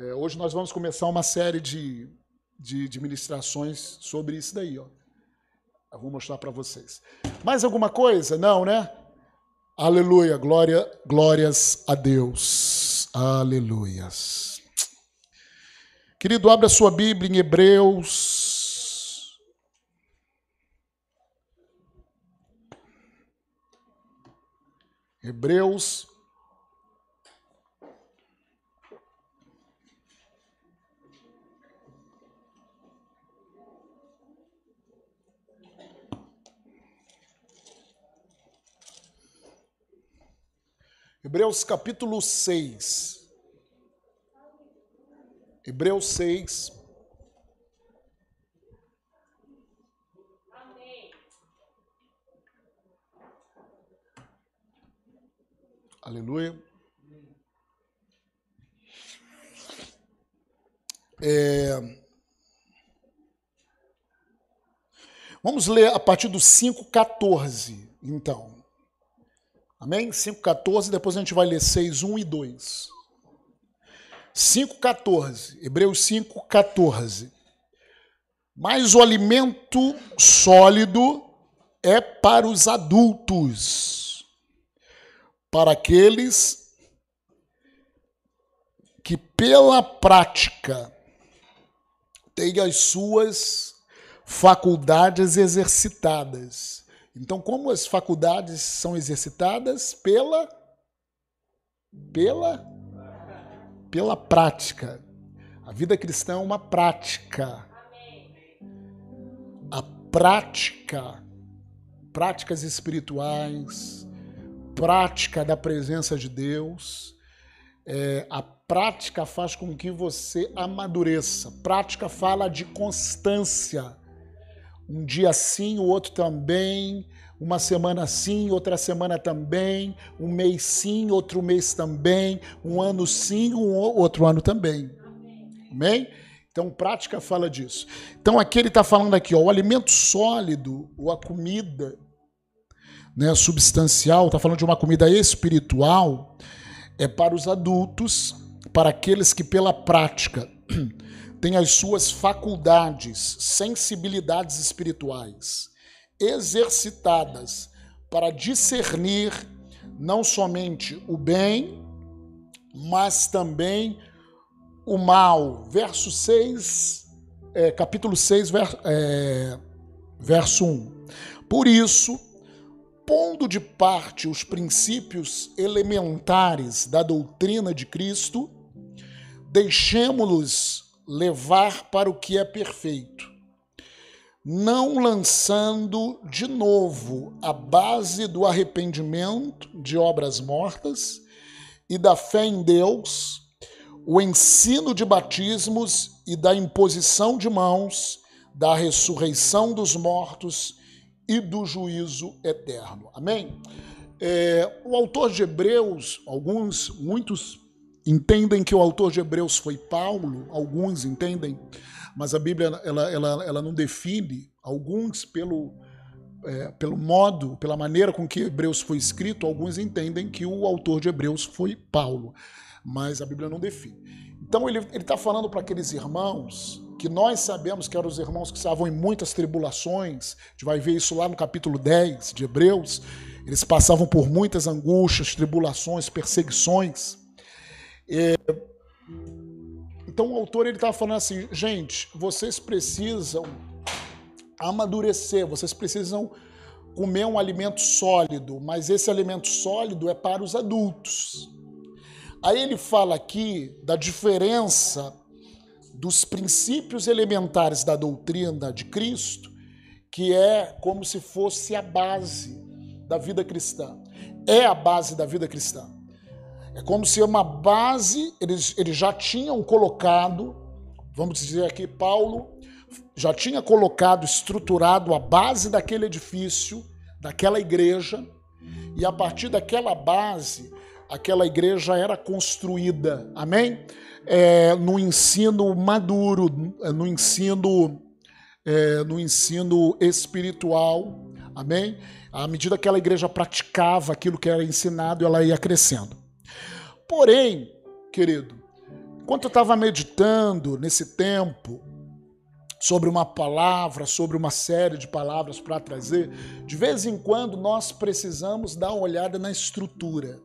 É, hoje nós vamos começar uma série de, de, de ministrações sobre isso daí, ó. Eu vou mostrar para vocês. Mais alguma coisa? Não, né? Aleluia, glória, glórias a Deus. Aleluias. Querido, abra sua Bíblia em Hebreus. Hebreus Hebreus capítulo 6. Hebreus 6. Amém. Aleluia. É... Vamos ler a partir do 5,14, então. Amém? 5,14, depois a gente vai ler 6, 1 e 2. 5,14, Hebreus 5,14. Mas o alimento sólido é para os adultos, para aqueles que pela prática têm as suas faculdades exercitadas então, como as faculdades são exercitadas pela pela pela prática. A vida cristã é uma prática. A prática, práticas espirituais, prática da presença de Deus, é, a prática faz com que você amadureça. Prática fala de constância um dia sim, o outro também, uma semana sim, outra semana também, um mês sim, outro mês também, um ano sim, um outro ano também. Amém? Então, prática fala disso. Então, aqui ele está falando aqui, ó, o alimento sólido, ou a comida né, substancial, está falando de uma comida espiritual, é para os adultos, para aqueles que pela prática tem as suas faculdades, sensibilidades espirituais exercitadas para discernir não somente o bem, mas também o mal. Verso 6, é, capítulo 6, ver, é, verso 1. Por isso, pondo de parte os princípios elementares da doutrina de Cristo, deixemos-los levar para o que é perfeito, não lançando de novo a base do arrependimento de obras mortas e da fé em Deus, o ensino de batismos e da imposição de mãos, da ressurreição dos mortos e do juízo eterno. Amém? É, o autor de Hebreus, alguns, muitos entendem que o autor de Hebreus foi Paulo, alguns entendem, mas a Bíblia ela, ela, ela não define, alguns pelo, é, pelo modo, pela maneira com que Hebreus foi escrito, alguns entendem que o autor de Hebreus foi Paulo, mas a Bíblia não define. Então ele está falando para aqueles irmãos que nós sabemos que eram os irmãos que estavam em muitas tribulações, a gente vai ver isso lá no capítulo 10 de Hebreus, eles passavam por muitas angústias, tribulações, perseguições. É, então o autor ele estava falando assim, gente, vocês precisam amadurecer, vocês precisam comer um alimento sólido, mas esse alimento sólido é para os adultos. Aí ele fala aqui da diferença dos princípios elementares da doutrina de Cristo, que é como se fosse a base da vida cristã. É a base da vida cristã. É como se uma base eles, eles já tinham colocado, vamos dizer aqui, Paulo já tinha colocado, estruturado a base daquele edifício, daquela igreja, e a partir daquela base, aquela igreja era construída, amém? É, no ensino maduro, no ensino, é, no ensino espiritual, amém? À medida que aquela igreja praticava aquilo que era ensinado, ela ia crescendo. Porém, querido, Enquanto eu estava meditando nesse tempo sobre uma palavra, sobre uma série de palavras para trazer, de vez em quando nós precisamos dar uma olhada na estrutura.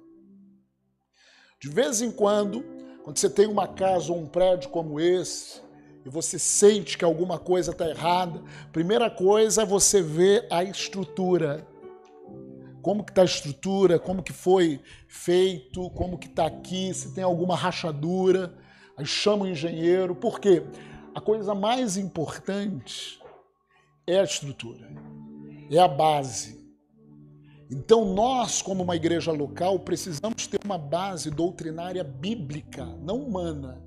De vez em quando, quando você tem uma casa ou um prédio como esse, e você sente que alguma coisa está errada, primeira coisa é você ver a estrutura. Como que está a estrutura, como que foi feito, como que está aqui, se tem alguma rachadura. Aí chama o engenheiro. Por quê? A coisa mais importante é a estrutura, é a base. Então, nós, como uma igreja local, precisamos ter uma base doutrinária bíblica, não humana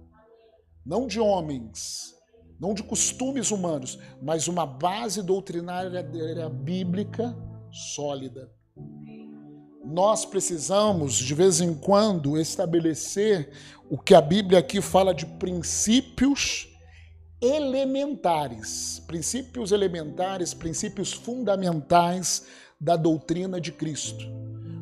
não de homens, não de costumes humanos, mas uma base doutrinária bíblica sólida. Nós precisamos, de vez em quando, estabelecer o que a Bíblia aqui fala de princípios elementares, princípios elementares, princípios fundamentais da doutrina de Cristo.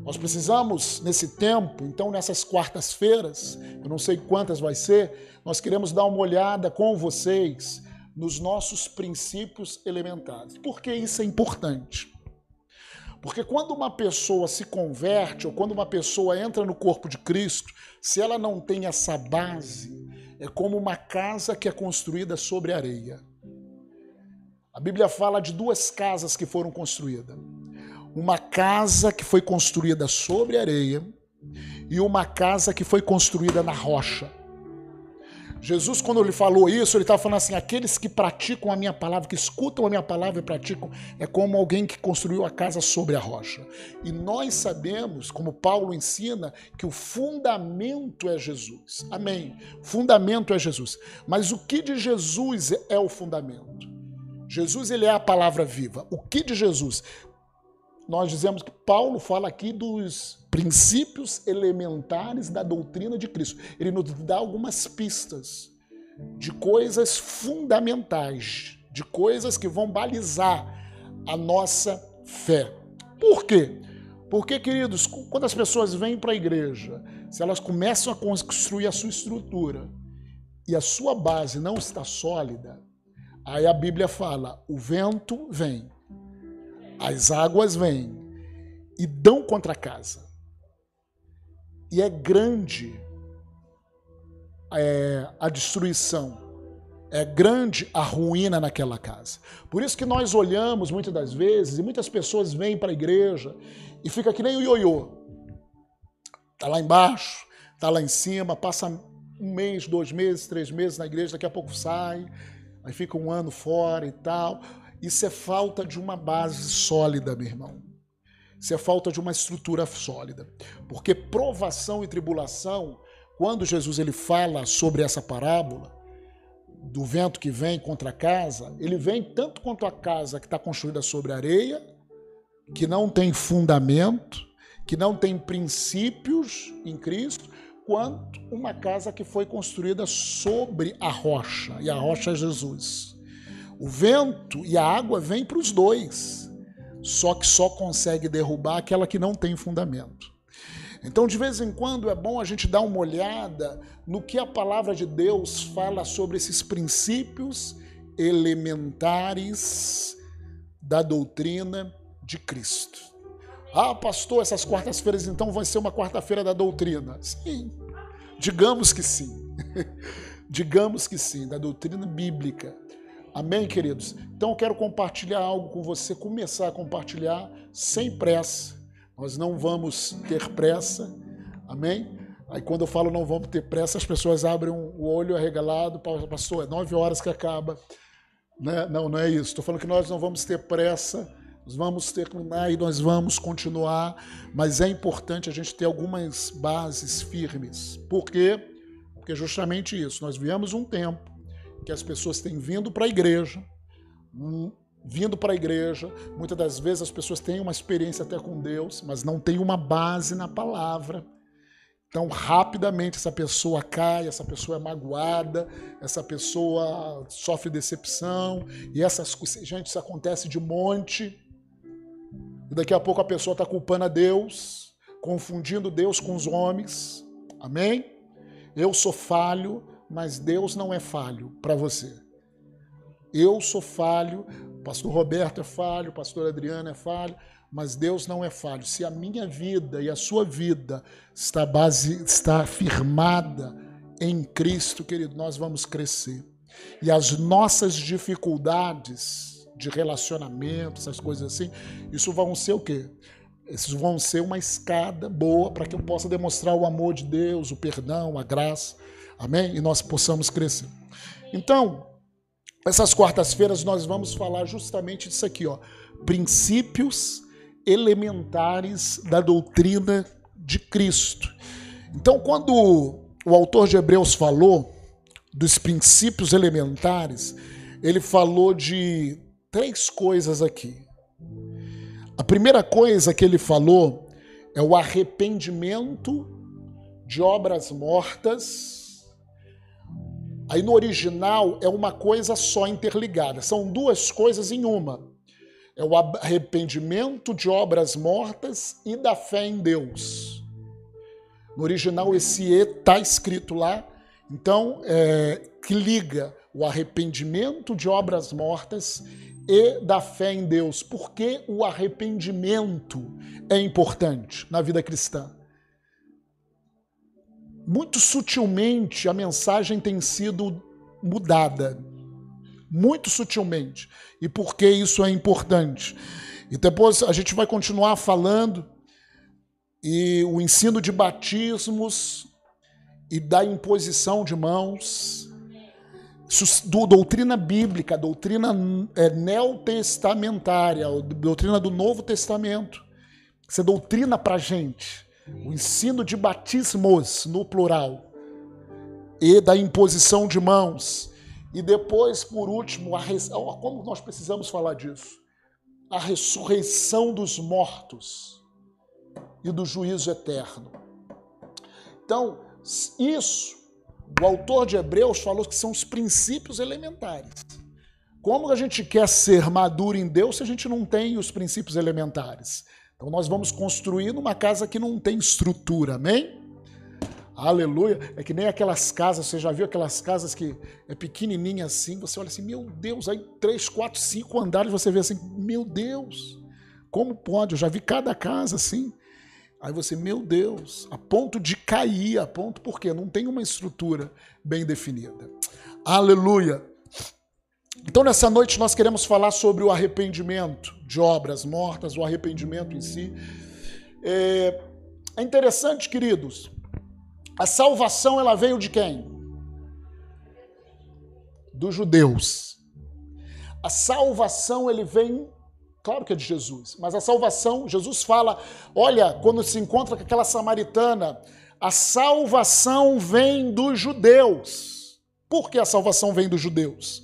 Nós precisamos, nesse tempo, então nessas quartas-feiras, eu não sei quantas vai ser, nós queremos dar uma olhada com vocês nos nossos princípios elementares. Por que isso é importante? Porque quando uma pessoa se converte ou quando uma pessoa entra no corpo de Cristo, se ela não tem essa base, é como uma casa que é construída sobre areia. A Bíblia fala de duas casas que foram construídas uma casa que foi construída sobre areia e uma casa que foi construída na rocha. Jesus, quando ele falou isso, ele estava falando assim: aqueles que praticam a minha palavra, que escutam a minha palavra e praticam, é como alguém que construiu a casa sobre a rocha. E nós sabemos, como Paulo ensina, que o fundamento é Jesus. Amém. Fundamento é Jesus. Mas o que de Jesus é o fundamento? Jesus ele é a palavra viva. O que de Jesus? nós dizemos que Paulo fala aqui dos princípios elementares da doutrina de Cristo. Ele nos dá algumas pistas de coisas fundamentais, de coisas que vão balizar a nossa fé. Por quê? Porque, queridos, quando as pessoas vêm para a igreja, se elas começam a construir a sua estrutura e a sua base não está sólida, aí a Bíblia fala: o vento vem, as águas vêm e dão contra a casa. E é grande é, a destruição, é grande a ruína naquela casa. Por isso que nós olhamos muitas das vezes, e muitas pessoas vêm para a igreja e fica que nem o ioiô. Está lá embaixo, está lá em cima, passa um mês, dois meses, três meses na igreja, daqui a pouco sai, aí fica um ano fora e tal. Isso é falta de uma base sólida, meu irmão. Isso é falta de uma estrutura sólida. Porque provação e tribulação, quando Jesus ele fala sobre essa parábola do vento que vem contra a casa, ele vem tanto quanto a casa que está construída sobre areia, que não tem fundamento, que não tem princípios em Cristo, quanto uma casa que foi construída sobre a rocha, e a rocha é Jesus. O vento e a água vêm para os dois, só que só consegue derrubar aquela que não tem fundamento. Então, de vez em quando, é bom a gente dar uma olhada no que a palavra de Deus fala sobre esses princípios elementares da doutrina de Cristo. Ah, pastor, essas quartas-feiras então vão ser uma quarta-feira da doutrina. Sim, digamos que sim. digamos que sim, da doutrina bíblica. Amém, queridos? Então eu quero compartilhar algo com você, começar a compartilhar sem pressa. Nós não vamos ter pressa. Amém? Aí quando eu falo não vamos ter pressa, as pessoas abrem o olho arregalado, pastor, é nove horas que acaba. Né? Não, não é isso. Estou falando que nós não vamos ter pressa, nós vamos terminar e nós vamos continuar, mas é importante a gente ter algumas bases firmes. Por quê? Porque justamente isso. Nós viemos um tempo que as pessoas têm vindo para a igreja, hum, vindo para a igreja, muitas das vezes as pessoas têm uma experiência até com Deus, mas não tem uma base na palavra. Então, rapidamente essa pessoa cai, essa pessoa é magoada, essa pessoa sofre decepção, e essas coisas, gente, isso acontece de monte. E daqui a pouco a pessoa está culpando a Deus, confundindo Deus com os homens. Amém? Eu sou falho, mas Deus não é falho para você. Eu sou falho, pastor Roberto é falho, pastor Adriano é falho, mas Deus não é falho. Se a minha vida e a sua vida está base está firmada em Cristo, querido, nós vamos crescer. E as nossas dificuldades de relacionamento, essas coisas assim, isso vão ser o quê? Esses vão ser uma escada boa para que eu possa demonstrar o amor de Deus, o perdão, a graça. Amém? E nós possamos crescer. Então, essas quartas-feiras nós vamos falar justamente disso aqui, ó. Princípios elementares da doutrina de Cristo. Então, quando o autor de Hebreus falou dos princípios elementares, ele falou de três coisas aqui. A primeira coisa que ele falou é o arrependimento de obras mortas. Aí no original é uma coisa só interligada, são duas coisas em uma. É o arrependimento de obras mortas e da fé em Deus. No original, esse E está escrito lá, então, é, que liga o arrependimento de obras mortas e da fé em Deus. Por que o arrependimento é importante na vida cristã? Muito sutilmente a mensagem tem sido mudada. Muito sutilmente. E por que isso é importante? E depois a gente vai continuar falando e o ensino de batismos e da imposição de mãos do, doutrina bíblica, doutrina é, neotestamentária, doutrina do Novo Testamento. Isso é doutrina para gente. O ensino de batismos, no plural, e da imposição de mãos. E depois, por último, a res... como nós precisamos falar disso? A ressurreição dos mortos e do juízo eterno. Então, isso o autor de Hebreus falou que são os princípios elementares. Como a gente quer ser maduro em Deus se a gente não tem os princípios elementares? Então nós vamos construir numa casa que não tem estrutura, amém? Aleluia. É que nem aquelas casas, você já viu aquelas casas que é pequenininha assim, você olha assim, meu Deus, aí três, quatro, cinco andares, você vê assim, meu Deus, como pode? Eu já vi cada casa assim. Aí você, meu Deus, a ponto de cair, a ponto porque não tem uma estrutura bem definida. Aleluia. Então nessa noite nós queremos falar sobre o arrependimento de obras mortas, o arrependimento em si. É, é interessante, queridos. A salvação ela veio de quem? Dos judeus. A salvação ele vem Claro que é de Jesus, mas a salvação, Jesus fala: olha, quando se encontra com aquela samaritana, a salvação vem dos judeus. Por que a salvação vem dos judeus?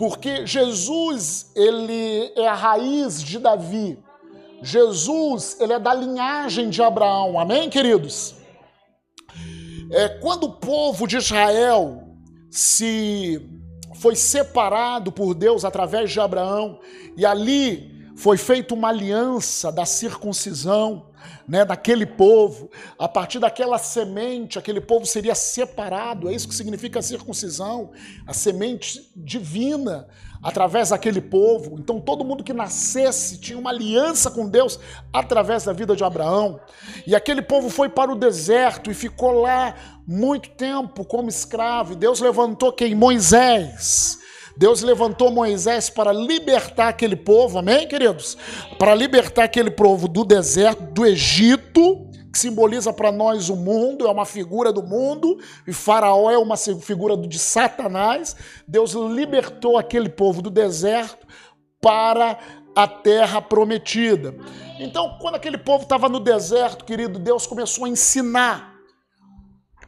Porque Jesus, ele é a raiz de Davi. Jesus, ele é da linhagem de Abraão. Amém, queridos? É, quando o povo de Israel se foi separado por Deus através de Abraão e ali foi feita uma aliança da circuncisão, né, daquele povo. A partir daquela semente, aquele povo seria separado. É isso que significa a circuncisão, a semente divina através daquele povo. Então todo mundo que nascesse tinha uma aliança com Deus através da vida de Abraão. E aquele povo foi para o deserto e ficou lá muito tempo como escravo. E Deus levantou quem? Moisés Deus levantou Moisés para libertar aquele povo, amém, queridos? Para libertar aquele povo do deserto, do Egito, que simboliza para nós o mundo, é uma figura do mundo, e Faraó é uma figura de Satanás. Deus libertou aquele povo do deserto para a terra prometida. Então, quando aquele povo estava no deserto, querido, Deus começou a ensinar.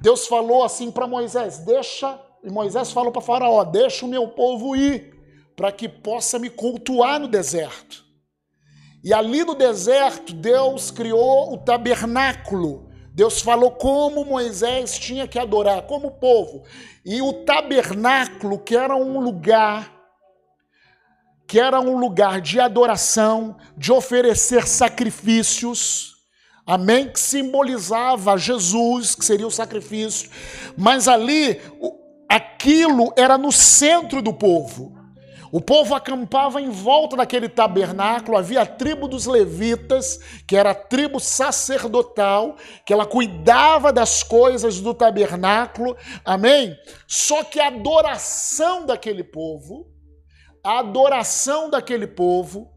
Deus falou assim para Moisés: deixa e Moisés falou para Faraó: Deixa o meu povo ir, para que possa me cultuar no deserto. E ali no deserto, Deus criou o tabernáculo. Deus falou como Moisés tinha que adorar, como o povo. E o tabernáculo, que era um lugar, que era um lugar de adoração, de oferecer sacrifícios, amém? Que simbolizava Jesus, que seria o sacrifício. Mas ali, aquilo era no centro do povo. O povo acampava em volta daquele tabernáculo, havia a tribo dos levitas, que era a tribo sacerdotal, que ela cuidava das coisas do tabernáculo, amém? Só que a adoração daquele povo, a adoração daquele povo,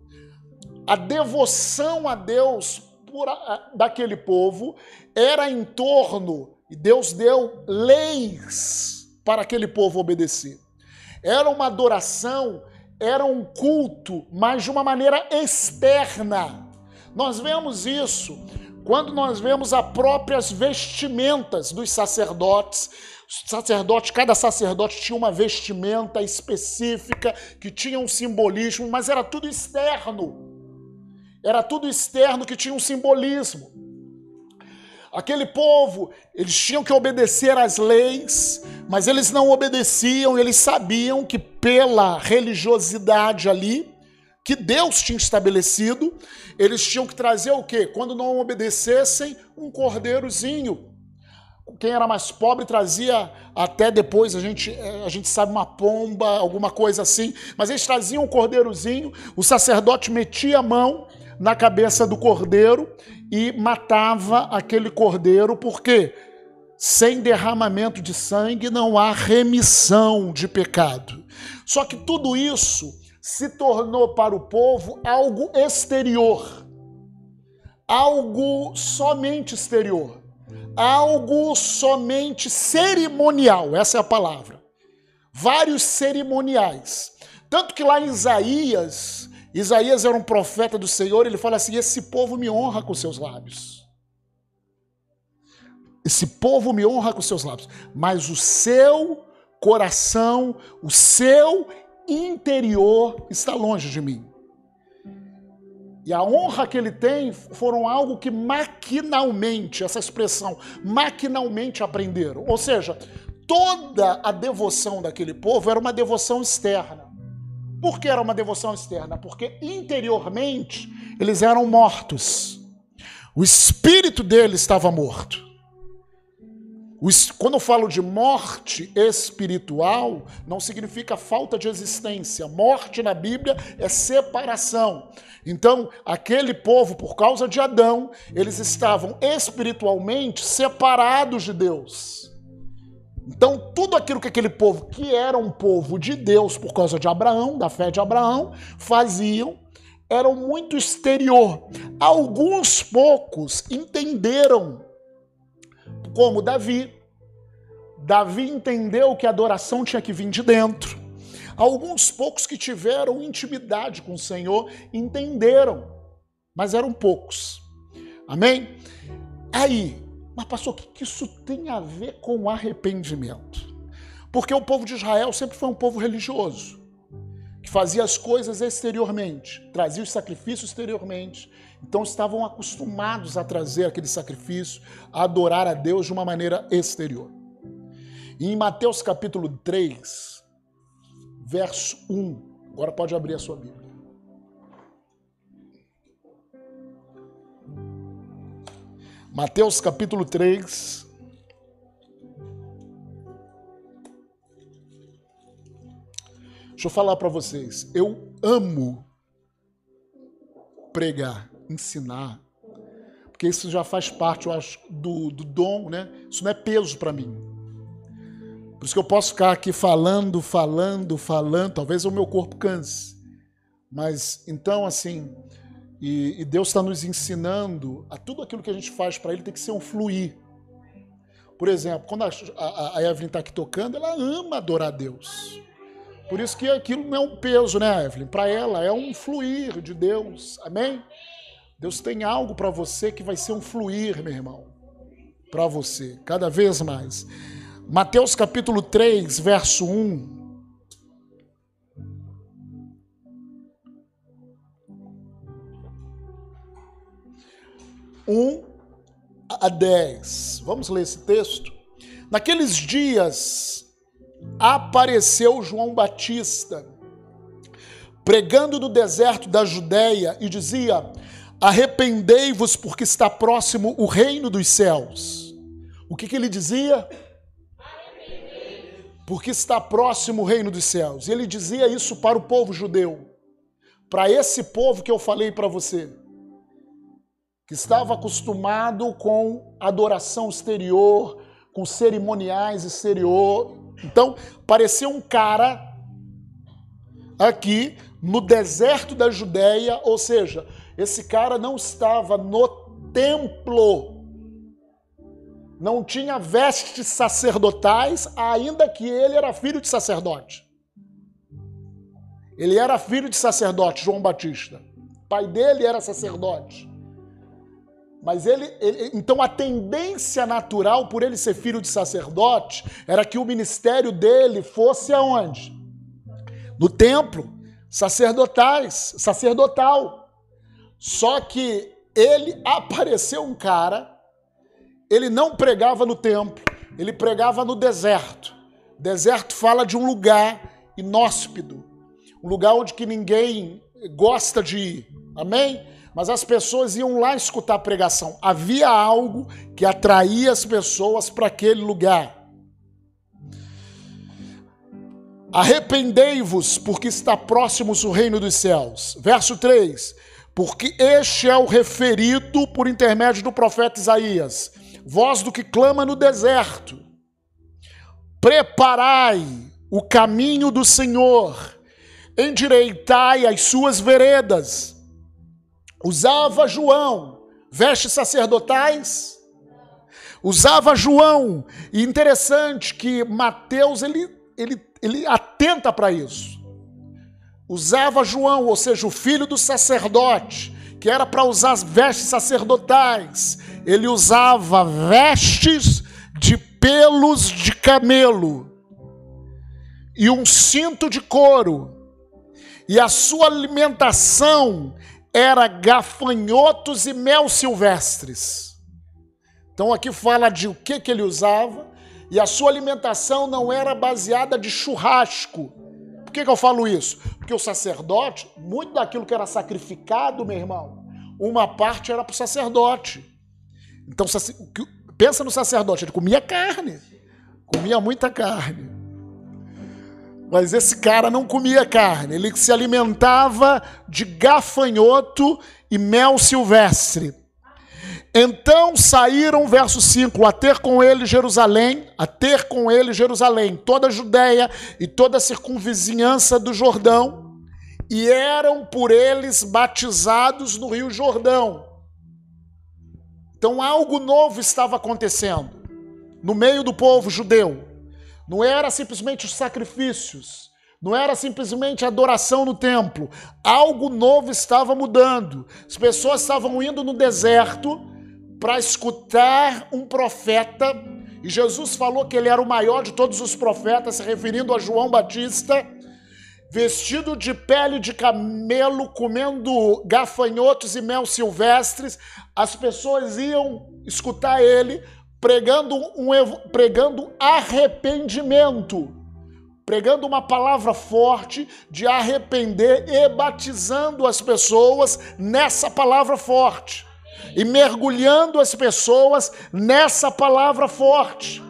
a devoção a Deus por, a, daquele povo era em torno, e Deus deu leis para aquele povo obedecer. Era uma adoração, era um culto, mas de uma maneira externa. Nós vemos isso quando nós vemos as próprias vestimentas dos sacerdotes. Sacerdote, cada sacerdote tinha uma vestimenta específica que tinha um simbolismo, mas era tudo externo. Era tudo externo que tinha um simbolismo. Aquele povo, eles tinham que obedecer às leis, mas eles não obedeciam, eles sabiam que pela religiosidade ali, que Deus tinha estabelecido, eles tinham que trazer o quê? Quando não obedecessem, um cordeirozinho. Quem era mais pobre trazia até depois, a gente, a gente sabe, uma pomba, alguma coisa assim, mas eles traziam um cordeirozinho, o sacerdote metia a mão na cabeça do cordeiro e matava aquele cordeiro, porque sem derramamento de sangue não há remissão de pecado. Só que tudo isso se tornou para o povo algo exterior, algo somente exterior, algo somente cerimonial, essa é a palavra. Vários cerimoniais. Tanto que lá em Isaías, Isaías era um profeta do Senhor, ele fala assim: Esse povo me honra com seus lábios. Esse povo me honra com seus lábios, mas o seu coração, o seu interior está longe de mim. E a honra que ele tem foram algo que maquinalmente, essa expressão, maquinalmente aprenderam. Ou seja, toda a devoção daquele povo era uma devoção externa. Por que era uma devoção externa? Porque interiormente eles eram mortos. O espírito deles estava morto. Quando eu falo de morte espiritual, não significa falta de existência. Morte na Bíblia é separação. Então, aquele povo, por causa de Adão, eles estavam espiritualmente separados de Deus. Então, tudo aquilo que aquele povo, que era um povo de Deus por causa de Abraão, da fé de Abraão, faziam, eram muito exterior. Alguns poucos entenderam, como Davi. Davi entendeu que a adoração tinha que vir de dentro. Alguns poucos que tiveram intimidade com o Senhor entenderam, mas eram poucos. Amém? Aí, mas, pastor, o que isso tem a ver com arrependimento? Porque o povo de Israel sempre foi um povo religioso, que fazia as coisas exteriormente, trazia os sacrifícios exteriormente. Então estavam acostumados a trazer aquele sacrifício, a adorar a Deus de uma maneira exterior. E em Mateus capítulo 3, verso 1, agora pode abrir a sua Bíblia. Mateus capítulo 3. Deixa eu falar para vocês. Eu amo pregar, ensinar, porque isso já faz parte, eu acho, do, do dom, né? Isso não é peso para mim. Por isso que eu posso ficar aqui falando, falando, falando, talvez o meu corpo canse. Mas então, assim, e, e Deus está nos ensinando a tudo aquilo que a gente faz para Ele tem que ser um fluir. Por exemplo, quando a, a, a Evelyn está aqui tocando, ela ama adorar Deus. Por isso que aquilo não é um peso, né, Evelyn? Para ela é um fluir de Deus. Amém? Deus tem algo para você que vai ser um fluir, meu irmão. Para você, cada vez mais. Mateus capítulo 3, verso 1. 1 a 10. Vamos ler esse texto? Naqueles dias apareceu João Batista, pregando no deserto da Judéia, e dizia: Arrependei-vos, porque está próximo o reino dos céus. O que, que ele dizia? porque está próximo o reino dos céus. Ele dizia isso para o povo judeu, para esse povo que eu falei para você, que estava acostumado com adoração exterior, com cerimoniais exterior. Então, parecia um cara aqui no deserto da Judéia, ou seja, esse cara não estava no templo não tinha vestes sacerdotais, ainda que ele era filho de sacerdote. Ele era filho de sacerdote, João Batista. O pai dele era sacerdote. Mas ele, ele, então a tendência natural por ele ser filho de sacerdote era que o ministério dele fosse aonde? No templo, sacerdotais, sacerdotal. Só que ele apareceu um cara ele não pregava no templo, ele pregava no deserto. Deserto fala de um lugar inóspito, um lugar onde que ninguém gosta de ir. Amém? Mas as pessoas iam lá escutar a pregação. Havia algo que atraía as pessoas para aquele lugar. Arrependei-vos, porque está próximo o reino dos céus. Verso 3: Porque este é o referido por intermédio do profeta Isaías voz do que clama no deserto. Preparai o caminho do Senhor, endireitai as suas veredas. Usava João vestes sacerdotais, usava João, e interessante que Mateus ele, ele, ele atenta para isso. Usava João, ou seja, o filho do sacerdote, que era para usar as vestes sacerdotais, ele usava vestes de pelos de camelo e um cinto de couro, e a sua alimentação era gafanhotos e mel silvestres. Então aqui fala de o que, que ele usava, e a sua alimentação não era baseada de churrasco. Por que, que eu falo isso? Porque o sacerdote, muito daquilo que era sacrificado, meu irmão, uma parte era para o sacerdote. Então, pensa no sacerdote, ele comia carne, comia muita carne. Mas esse cara não comia carne, ele se alimentava de gafanhoto e mel silvestre. Então saíram, verso 5, a ter com ele Jerusalém, a ter com ele Jerusalém, toda a Judéia e toda a circunvizinhança do Jordão, e eram por eles batizados no rio Jordão. Então algo novo estava acontecendo no meio do povo judeu. Não era simplesmente os sacrifícios, não era simplesmente a adoração no templo. Algo novo estava mudando. As pessoas estavam indo no deserto para escutar um profeta, e Jesus falou que ele era o maior de todos os profetas, se referindo a João Batista vestido de pele de camelo, comendo gafanhotos e mel silvestres, as pessoas iam escutar ele pregando, um, pregando arrependimento, pregando uma palavra forte de arrepender e batizando as pessoas nessa palavra forte e mergulhando as pessoas nessa palavra forte.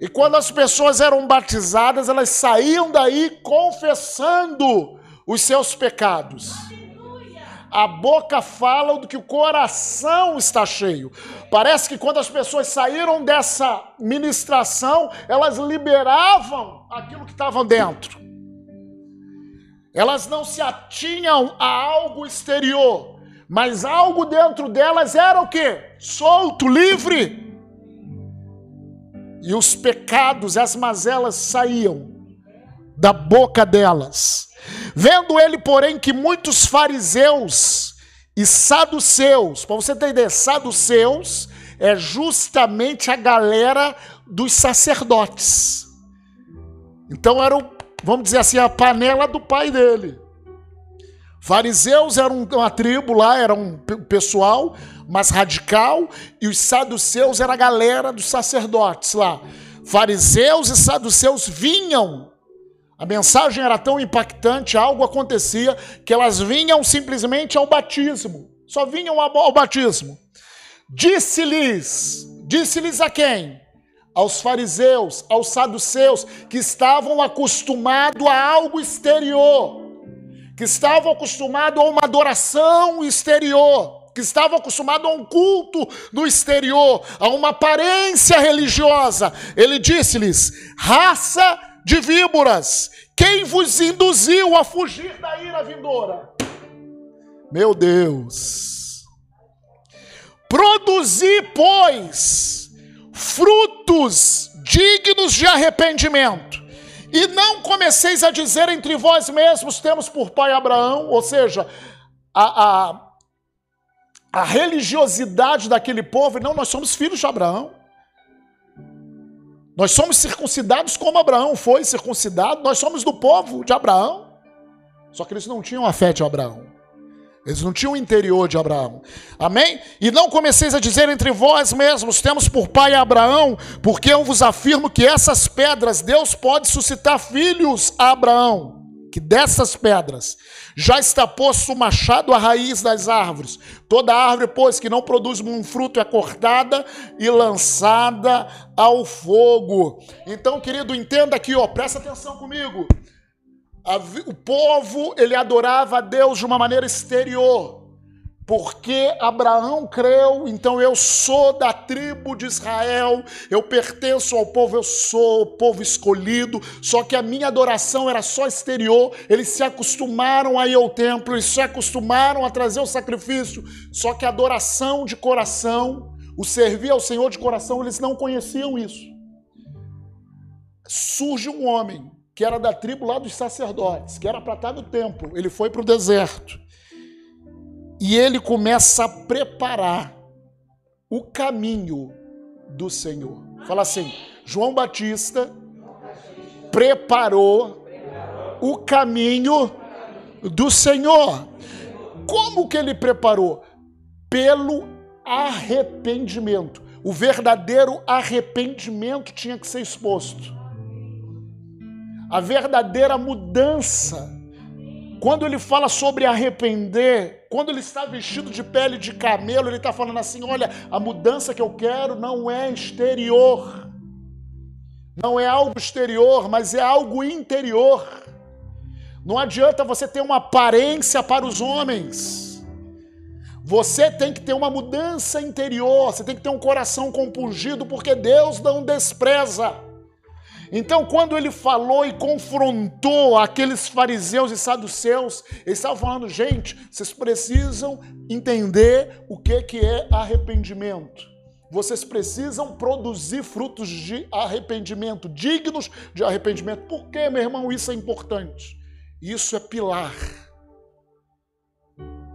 E quando as pessoas eram batizadas, elas saíam daí confessando os seus pecados. A boca fala do que o coração está cheio. Parece que quando as pessoas saíram dessa ministração, elas liberavam aquilo que estava dentro. Elas não se atinham a algo exterior, mas algo dentro delas era o que? Solto, livre e os pecados, as mazelas saíam da boca delas. Vendo ele, porém, que muitos fariseus e saduceus, para você ideia, saduceus é justamente a galera dos sacerdotes. Então era, vamos dizer assim, a panela do pai dele. Fariseus eram uma tribo lá, era um pessoal mais radical, e os saduceus era a galera dos sacerdotes lá. Fariseus e saduceus vinham. A mensagem era tão impactante, algo acontecia, que elas vinham simplesmente ao batismo. Só vinham ao batismo. Disse-lhes, disse-lhes a quem? aos fariseus, aos saduceus, que estavam acostumados a algo exterior, que estavam acostumados a uma adoração exterior, que estavam acostumados a um culto no exterior, a uma aparência religiosa. Ele disse-lhes: raça de víboras, quem vos induziu a fugir da ira vindoura? Meu Deus. Produzi, pois, frutos dignos de arrependimento. E não comeceis a dizer entre vós mesmos: temos por pai Abraão, ou seja, a, a, a religiosidade daquele povo, não, nós somos filhos de Abraão. Nós somos circuncidados como Abraão foi circuncidado, nós somos do povo de Abraão. Só que eles não tinham a fé de Abraão. Eles não tinham o interior de Abraão. Amém? E não comeceis a dizer entre vós mesmos: temos por pai Abraão, porque eu vos afirmo que essas pedras Deus pode suscitar filhos a Abraão. Que dessas pedras já está posto o machado à raiz das árvores. Toda árvore, pois, que não produz um fruto é cortada e lançada ao fogo. Então, querido, entenda aqui, ó, presta atenção comigo. O povo, ele adorava a Deus de uma maneira exterior porque Abraão creu, então eu sou da tribo de Israel, eu pertenço ao povo, eu sou o povo escolhido, só que a minha adoração era só exterior, eles se acostumaram a ir ao templo, eles se acostumaram a trazer o sacrifício, só que a adoração de coração, o servir ao Senhor de coração, eles não conheciam isso. Surge um homem que era da tribo lá dos sacerdotes, que era para estar no templo, ele foi para o deserto e ele começa a preparar o caminho do Senhor. Fala assim: João Batista preparou o caminho do Senhor. Como que ele preparou? Pelo arrependimento. O verdadeiro arrependimento tinha que ser exposto. A verdadeira mudança quando ele fala sobre arrepender, quando ele está vestido de pele de camelo, ele está falando assim: olha, a mudança que eu quero não é exterior, não é algo exterior, mas é algo interior. Não adianta você ter uma aparência para os homens. Você tem que ter uma mudança interior, você tem que ter um coração compungido, porque Deus não despreza. Então, quando ele falou e confrontou aqueles fariseus e saduceus, ele estava falando, gente, vocês precisam entender o que, que é arrependimento. Vocês precisam produzir frutos de arrependimento, dignos de arrependimento. Por que, meu irmão, isso é importante? Isso é pilar.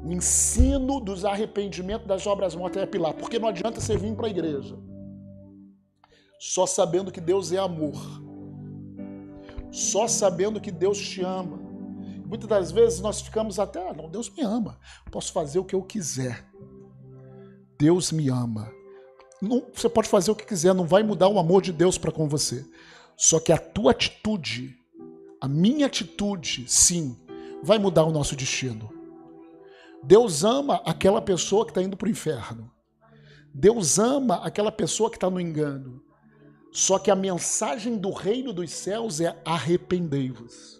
O ensino dos arrependimentos das obras mortas é pilar. Porque não adianta você vir para a igreja só sabendo que Deus é amor só sabendo que Deus te ama. Muitas das vezes nós ficamos até, ah, não, Deus me ama, posso fazer o que eu quiser. Deus me ama. Não, você pode fazer o que quiser, não vai mudar o amor de Deus para com você. Só que a tua atitude, a minha atitude, sim, vai mudar o nosso destino. Deus ama aquela pessoa que está indo para o inferno. Deus ama aquela pessoa que está no engano. Só que a mensagem do reino dos céus é arrependei-vos.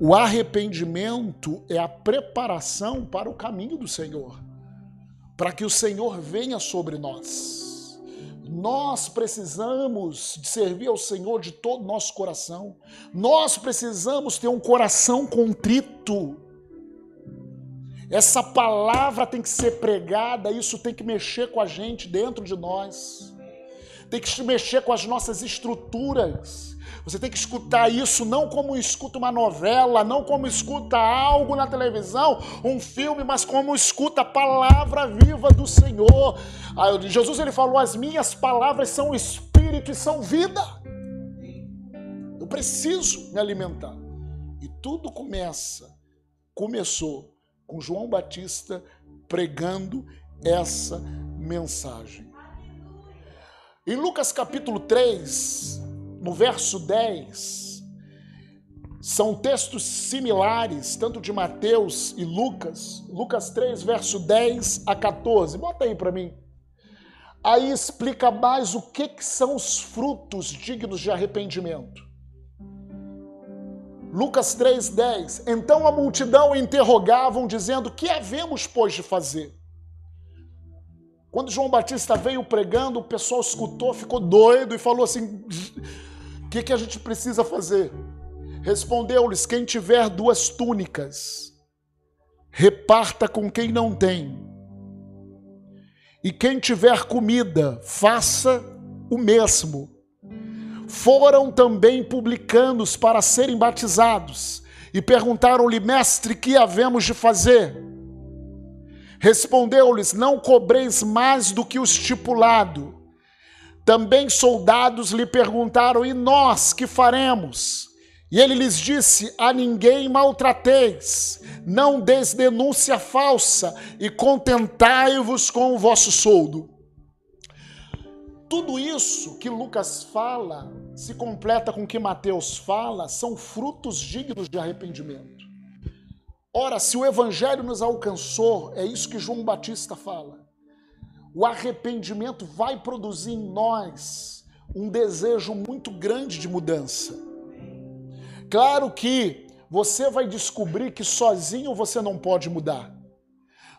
O arrependimento é a preparação para o caminho do Senhor, para que o Senhor venha sobre nós. Nós precisamos de servir ao Senhor de todo o nosso coração. Nós precisamos ter um coração contrito. Essa palavra tem que ser pregada, isso tem que mexer com a gente dentro de nós tem que mexer com as nossas estruturas. Você tem que escutar isso não como escuta uma novela, não como escuta algo na televisão, um filme, mas como escuta a palavra viva do Senhor. Jesus ele falou: "As minhas palavras são espírito e são vida". Eu preciso me alimentar. E tudo começa, começou com João Batista pregando essa mensagem. Em Lucas capítulo 3, no verso 10, são textos similares, tanto de Mateus e Lucas. Lucas 3, verso 10 a 14. Bota aí para mim. aí explica mais o que, que são os frutos dignos de arrependimento. Lucas 3,10. Então a multidão interrogavam, dizendo: Que havemos, pois, de fazer? Quando João Batista veio pregando, o pessoal escutou, ficou doido e falou assim: O que, que a gente precisa fazer? Respondeu-lhes: Quem tiver duas túnicas, reparta com quem não tem. E quem tiver comida, faça o mesmo foram também publicanos para serem batizados e perguntaram-lhe, mestre, que havemos de fazer? Respondeu-lhes: Não cobreis mais do que o estipulado. Também soldados lhe perguntaram: E nós que faremos? E ele lhes disse: A ninguém maltrateis, não deis denúncia falsa e contentai-vos com o vosso soldo. Tudo isso que Lucas fala se completa com o que Mateus fala, são frutos dignos de arrependimento. Ora, se o evangelho nos alcançou, é isso que João Batista fala. O arrependimento vai produzir em nós um desejo muito grande de mudança. Claro que você vai descobrir que sozinho você não pode mudar,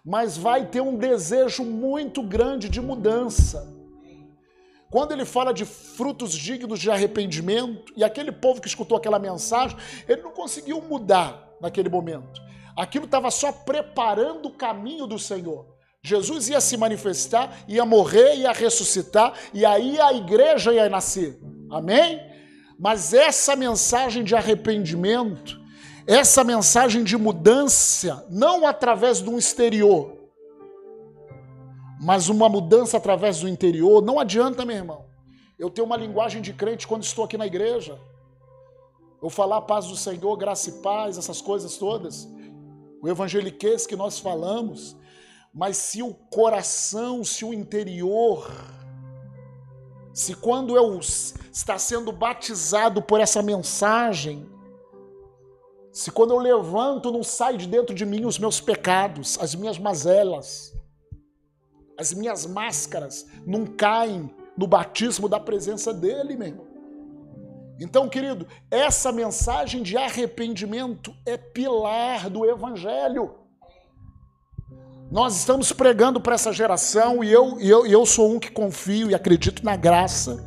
mas vai ter um desejo muito grande de mudança. Quando ele fala de frutos dignos de arrependimento, e aquele povo que escutou aquela mensagem, ele não conseguiu mudar naquele momento. Aquilo estava só preparando o caminho do Senhor. Jesus ia se manifestar, ia morrer, ia ressuscitar, e aí a igreja ia nascer. Amém? Mas essa mensagem de arrependimento, essa mensagem de mudança, não através um exterior, mas uma mudança através do interior, não adianta, meu irmão. Eu tenho uma linguagem de crente quando estou aqui na igreja. Eu falar paz do Senhor, graça e paz, essas coisas todas. O evangeliquez que nós falamos. Mas se o coração, se o interior, se quando eu está sendo batizado por essa mensagem, se quando eu levanto não sai de dentro de mim os meus pecados, as minhas mazelas, as minhas máscaras não caem no batismo da presença dele, meu irmão. Então, querido, essa mensagem de arrependimento é pilar do evangelho. Nós estamos pregando para essa geração e eu, eu, eu sou um que confio e acredito na graça,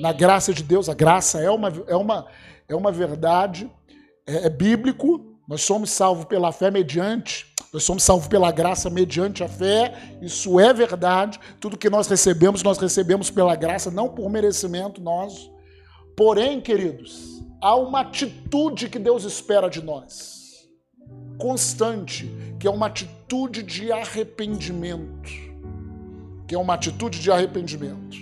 na graça de Deus. A graça é uma, é uma, é uma verdade, é, é bíblico. Nós somos salvos pela fé mediante nós somos salvos pela graça mediante a fé, isso é verdade. Tudo que nós recebemos, nós recebemos pela graça, não por merecimento nosso. Porém, queridos, há uma atitude que Deus espera de nós, constante, que é uma atitude de arrependimento. Que é uma atitude de arrependimento.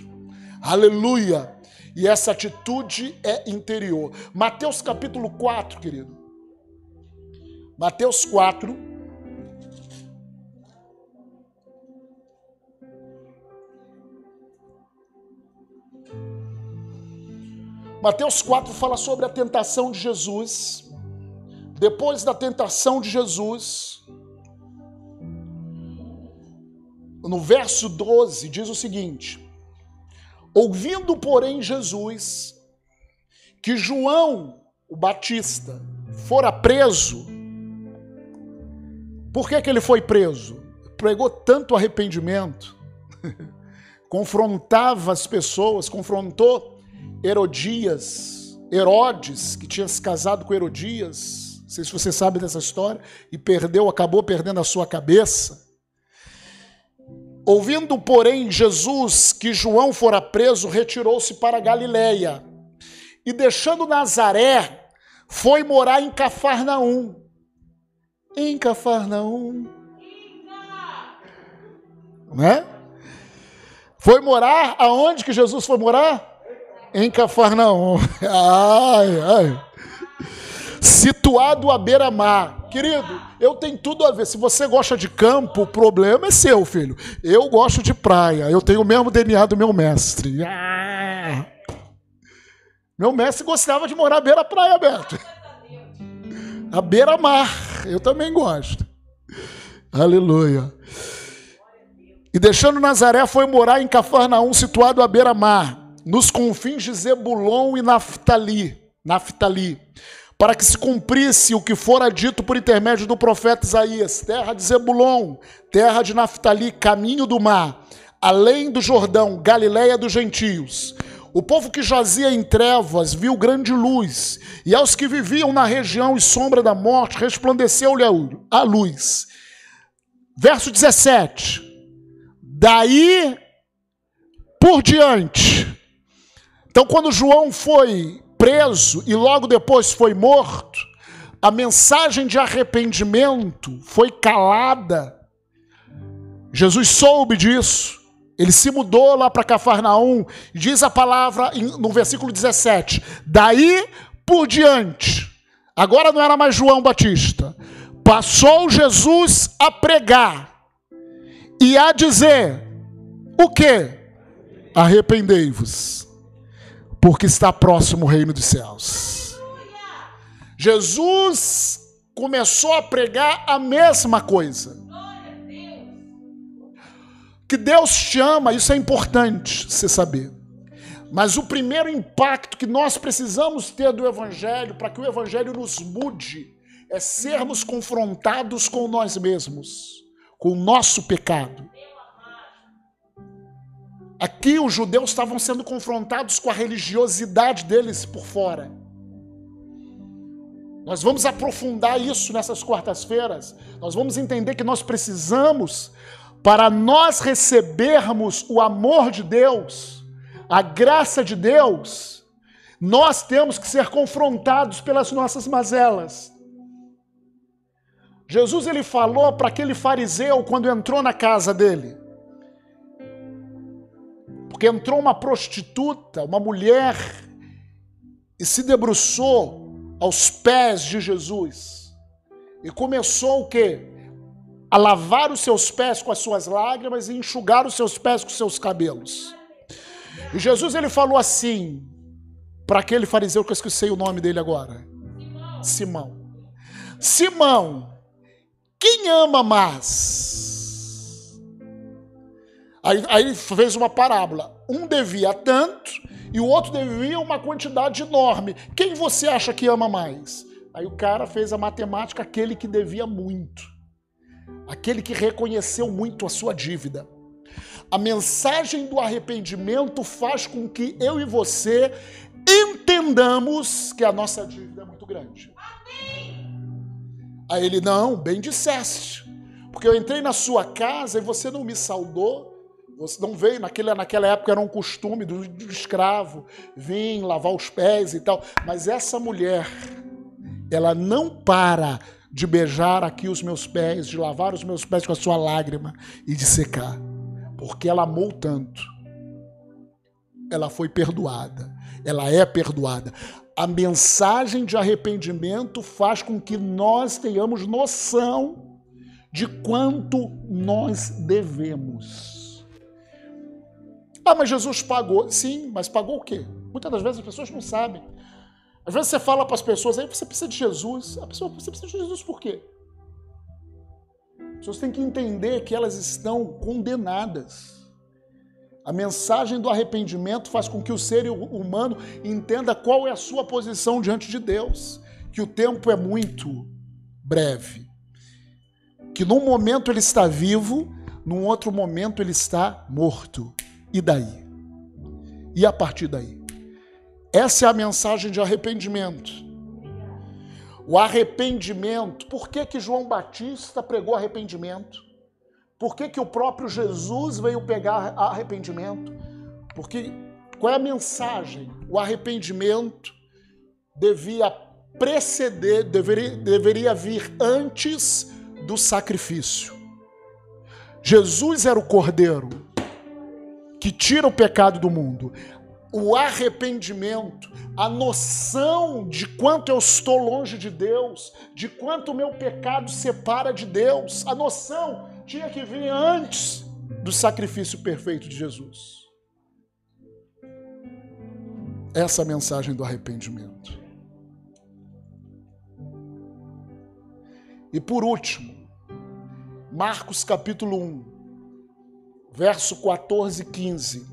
Aleluia! E essa atitude é interior. Mateus capítulo 4, querido. Mateus 4, Mateus 4 fala sobre a tentação de Jesus. Depois da tentação de Jesus, no verso 12, diz o seguinte: Ouvindo, porém, Jesus que João, o Batista, fora preso, por que, que ele foi preso? Pregou tanto arrependimento, confrontava as pessoas, confrontou Herodias, Herodes, que tinha se casado com Herodias, não sei se você sabe dessa história, e perdeu, acabou perdendo a sua cabeça. Ouvindo, porém, Jesus que João fora preso, retirou-se para Galiléia e deixando Nazaré, foi morar em Cafarnaum. Em Cafarnaum. Né? Foi morar aonde que Jesus foi morar? Em Cafarnaum. Ai, ai. Situado à beira-mar. Querido, eu tenho tudo a ver. Se você gosta de campo, o problema é seu, filho. Eu gosto de praia. Eu tenho o mesmo DNA do meu mestre. Ah. Meu mestre gostava de morar à beira-praia, Beto. À beira-mar. Eu também gosto. Aleluia. E deixando Nazaré, foi morar em Cafarnaum, situado à beira-mar, nos confins de Zebulon e Naftali, Naftali, para que se cumprisse o que fora dito por intermédio do profeta Isaías: terra de Zebulon, terra de Naftali, caminho do mar, além do Jordão, Galiléia dos gentios. O povo que jazia em trevas viu grande luz, e aos que viviam na região e sombra da morte resplandeceu-lhe a luz. Verso 17. Daí por diante. Então, quando João foi preso e logo depois foi morto, a mensagem de arrependimento foi calada. Jesus soube disso. Ele se mudou lá para Cafarnaum, diz a palavra no versículo 17: Daí por diante, agora não era mais João Batista, passou Jesus a pregar e a dizer: O que? Arrependei-vos, porque está próximo o reino dos céus. Jesus começou a pregar a mesma coisa. Que Deus te ama, isso é importante você saber. Mas o primeiro impacto que nós precisamos ter do Evangelho, para que o Evangelho nos mude, é sermos confrontados com nós mesmos com o nosso pecado. Aqui os judeus estavam sendo confrontados com a religiosidade deles por fora. Nós vamos aprofundar isso nessas quartas-feiras. Nós vamos entender que nós precisamos, para nós recebermos o amor de Deus, a graça de Deus, nós temos que ser confrontados pelas nossas mazelas. Jesus ele falou para aquele fariseu quando entrou na casa dele. Porque entrou uma prostituta, uma mulher, e se debruçou aos pés de Jesus. E começou o quê? A lavar os seus pés com as suas lágrimas e enxugar os seus pés com os seus cabelos. E Jesus ele falou assim para aquele fariseu que eu esqueci o nome dele agora. Simão. Simão, quem ama mais? Aí, aí ele fez uma parábola. Um devia tanto e o outro devia uma quantidade enorme. Quem você acha que ama mais? Aí o cara fez a matemática, aquele que devia muito. Aquele que reconheceu muito a sua dívida. A mensagem do arrependimento faz com que eu e você entendamos que a nossa dívida é muito grande. Aí ele, não, bem disseste. Porque eu entrei na sua casa e você não me saudou. Você não veio, naquela, naquela época era um costume do, do escravo vir lavar os pés e tal. Mas essa mulher, ela não para de beijar aqui os meus pés, de lavar os meus pés com a sua lágrima e de secar. Porque ela amou tanto. Ela foi perdoada. Ela é perdoada a mensagem de arrependimento faz com que nós tenhamos noção de quanto nós devemos. Ah, mas Jesus pagou. Sim, mas pagou o quê? Muitas das vezes as pessoas não sabem. Às vezes você fala para as pessoas, aí você precisa de Jesus. A pessoa, você precisa de Jesus por quê? As pessoas têm que entender que elas estão condenadas. A mensagem do arrependimento faz com que o ser humano entenda qual é a sua posição diante de Deus, que o tempo é muito breve, que num momento ele está vivo, num outro momento ele está morto. E daí? E a partir daí? Essa é a mensagem de arrependimento. O arrependimento, por que que João Batista pregou arrependimento? Por que, que o próprio Jesus veio pegar arrependimento? Porque qual é a mensagem? O arrependimento devia preceder, deveria, deveria vir antes do sacrifício. Jesus era o cordeiro que tira o pecado do mundo. O arrependimento, a noção de quanto eu estou longe de Deus, de quanto o meu pecado separa de Deus, a noção tinha que vir antes do sacrifício perfeito de Jesus. Essa é a mensagem do arrependimento. E por último, Marcos capítulo 1. Verso 14 e 15.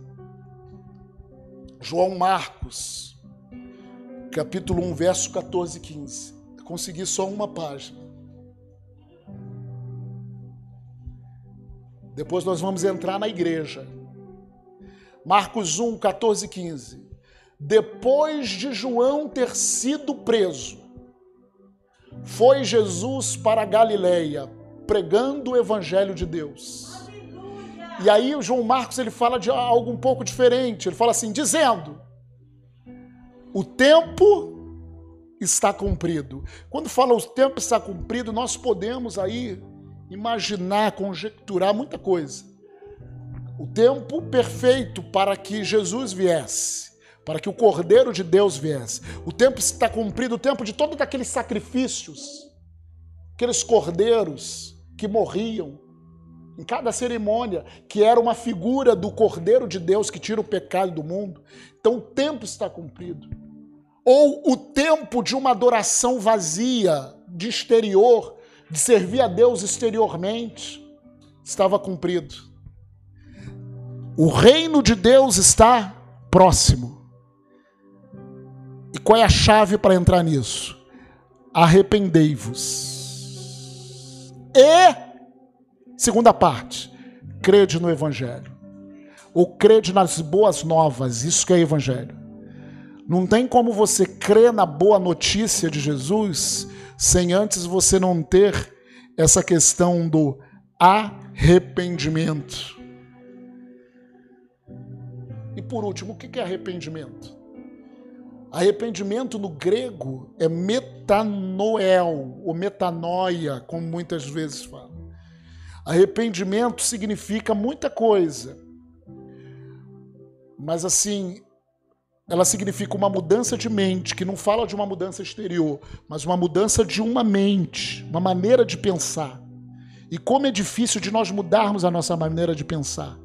João Marcos, capítulo 1, verso 14 e 15. Eu consegui só uma página. Depois nós vamos entrar na igreja. Marcos 1, 14 e 15. Depois de João ter sido preso, foi Jesus para Galiléia pregando o evangelho de Deus. E aí o João Marcos ele fala de algo um pouco diferente. Ele fala assim, dizendo: o tempo está cumprido. Quando fala o tempo está cumprido, nós podemos aí imaginar, conjecturar muita coisa. O tempo perfeito para que Jesus viesse, para que o Cordeiro de Deus viesse. O tempo está cumprido, o tempo de todos aqueles sacrifícios, aqueles cordeiros que morriam, em cada cerimônia, que era uma figura do Cordeiro de Deus que tira o pecado do mundo. Então o tempo está cumprido. Ou o tempo de uma adoração vazia, de exterior, de servir a Deus exteriormente, estava cumprido. O reino de Deus está próximo. E qual é a chave para entrar nisso? Arrependei-vos. E Segunda parte, crede no Evangelho. Ou crede nas boas novas, isso que é Evangelho. Não tem como você crer na boa notícia de Jesus sem antes você não ter essa questão do arrependimento. E por último, o que é arrependimento? Arrependimento no grego é metanoel, ou metanoia, como muitas vezes falam. Arrependimento significa muita coisa. Mas assim, ela significa uma mudança de mente, que não fala de uma mudança exterior, mas uma mudança de uma mente, uma maneira de pensar. E como é difícil de nós mudarmos a nossa maneira de pensar.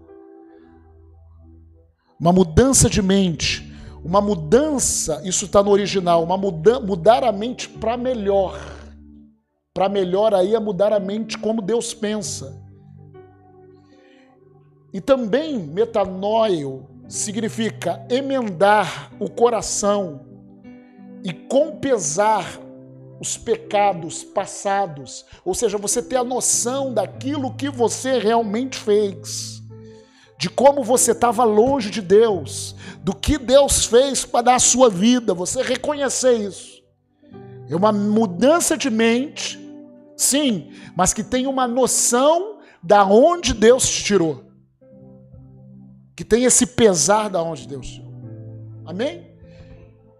Uma mudança de mente, uma mudança, isso está no original, uma muda, mudar a mente para melhor. Para melhor aí é mudar a mente como Deus pensa. E também metanoio significa emendar o coração e compesar os pecados passados, ou seja, você ter a noção daquilo que você realmente fez, de como você estava longe de Deus, do que Deus fez para dar a sua vida, você reconhecer isso. É uma mudança de mente Sim, mas que tem uma noção da onde Deus te tirou. Que tem esse pesar da onde Deus te tirou. Amém?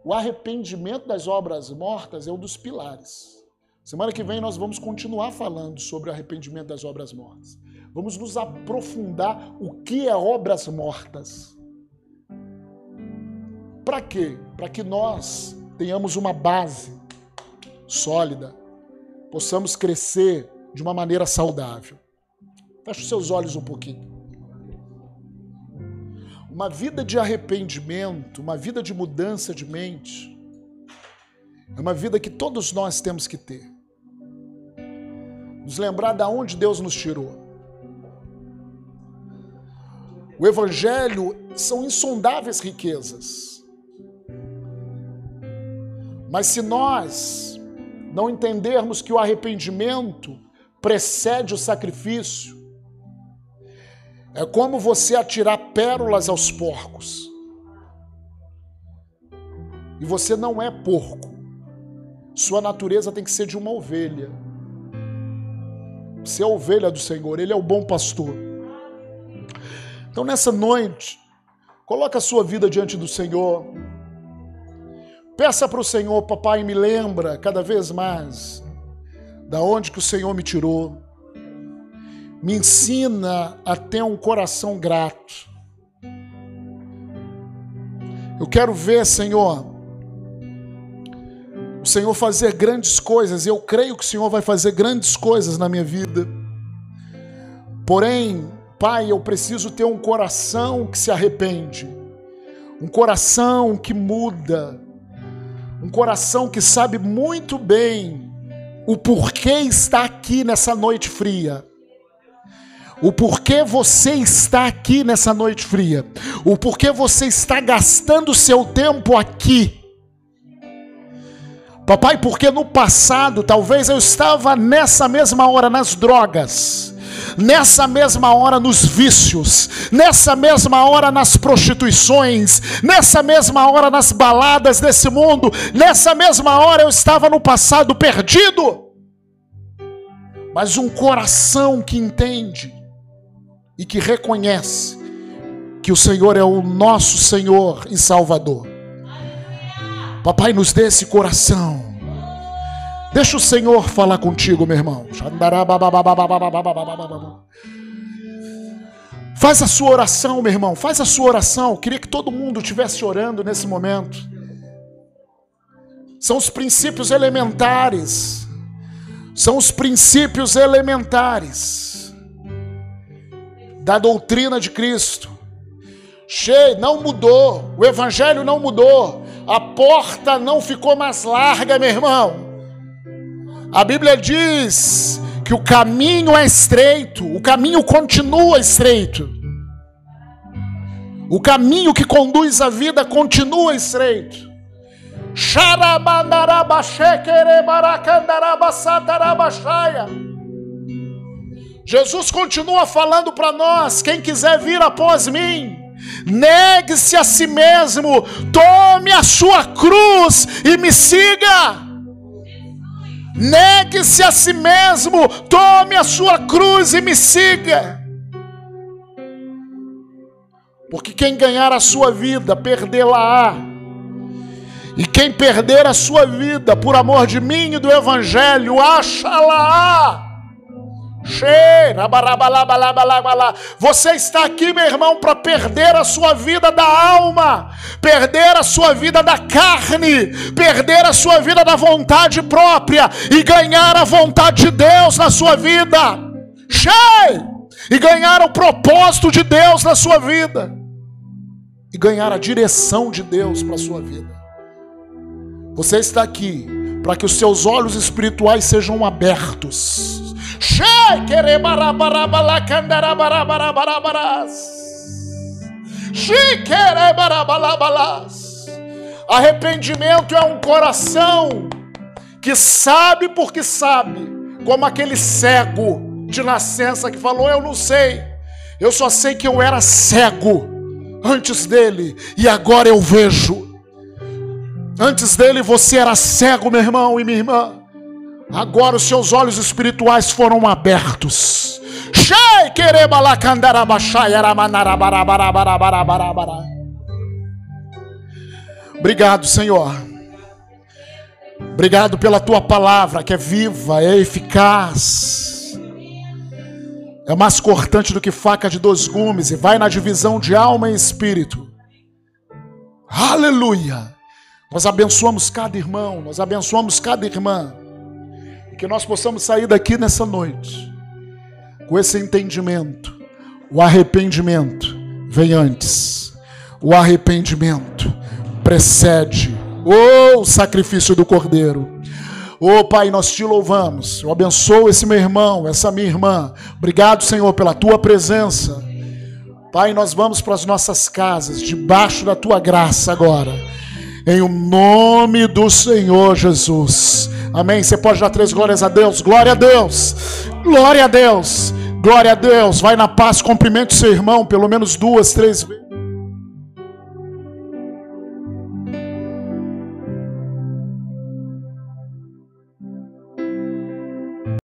O arrependimento das obras mortas é um dos pilares. Semana que vem nós vamos continuar falando sobre o arrependimento das obras mortas. Vamos nos aprofundar o que é obras mortas. Para quê? Para que nós tenhamos uma base sólida possamos crescer de uma maneira saudável. Feche os seus olhos um pouquinho. Uma vida de arrependimento, uma vida de mudança de mente, é uma vida que todos nós temos que ter. Nos lembrar de onde Deus nos tirou. O Evangelho são insondáveis riquezas. Mas se nós não entendermos que o arrependimento precede o sacrifício, é como você atirar pérolas aos porcos. E você não é porco. Sua natureza tem que ser de uma ovelha. Você é ovelha do Senhor, Ele é o bom pastor. Então, nessa noite, coloca a sua vida diante do Senhor. Peça para o Senhor, papai, me lembra cada vez mais da onde que o Senhor me tirou. Me ensina a ter um coração grato. Eu quero ver, Senhor, o Senhor fazer grandes coisas. Eu creio que o Senhor vai fazer grandes coisas na minha vida. Porém, Pai, eu preciso ter um coração que se arrepende, um coração que muda, um coração que sabe muito bem o porquê está aqui nessa noite fria. o porquê você está aqui nessa noite fria, o porquê você está gastando seu tempo aqui. Papai, porque no passado talvez eu estava nessa mesma hora nas drogas, nessa mesma hora nos vícios, nessa mesma hora nas prostituições, nessa mesma hora nas baladas desse mundo, nessa mesma hora eu estava no passado perdido. Mas um coração que entende e que reconhece que o Senhor é o nosso Senhor e Salvador. Papai, nos dê esse coração. Deixa o Senhor falar contigo, meu irmão. Faz a sua oração, meu irmão. Faz a sua oração. Eu queria que todo mundo estivesse orando nesse momento. São os princípios elementares. São os princípios elementares da doutrina de Cristo. Cheio, não mudou. O evangelho não mudou. A porta não ficou mais larga, meu irmão. A Bíblia diz que o caminho é estreito, o caminho continua estreito. O caminho que conduz à vida continua estreito. Jesus continua falando para nós: quem quiser vir após mim, Negue-se a si mesmo, tome a sua cruz e me siga. Negue-se a si mesmo, tome a sua cruz e me siga. Porque quem ganhar a sua vida, perdê-la-á. E quem perder a sua vida por amor de mim e do Evangelho, acha-la-á. Você está aqui, meu irmão, para perder a sua vida da alma, perder a sua vida da carne, perder a sua vida da vontade própria e ganhar a vontade de Deus na sua vida. Cheio! E ganhar o propósito de Deus na sua vida. E ganhar a direção de Deus para a sua vida. Você está aqui para que os seus olhos espirituais sejam abertos Arrependimento é um coração que sabe porque sabe, como aquele cego de nascença que falou: Eu não sei, eu só sei que eu era cego antes dele e agora eu vejo. Antes dele você era cego, meu irmão e minha irmã. Agora os seus olhos espirituais foram abertos. Obrigado, Senhor. Obrigado pela tua palavra que é viva, é eficaz. É mais cortante do que faca de dois gumes e vai na divisão de alma e espírito. Aleluia! Nós abençoamos cada irmão, nós abençoamos cada irmã. E que nós possamos sair daqui nessa noite com esse entendimento. O arrependimento vem antes. O arrependimento precede o sacrifício do Cordeiro. Oh Pai, nós te louvamos. Eu abençoo esse meu irmão, essa minha irmã. Obrigado, Senhor, pela tua presença. Pai, nós vamos para as nossas casas, debaixo da tua graça agora. Em o nome do Senhor Jesus. Amém. Você pode dar três glórias a Deus. Glória a Deus. Glória a Deus. Glória a Deus. Vai na paz, cumprimente seu irmão, pelo menos duas, três vezes.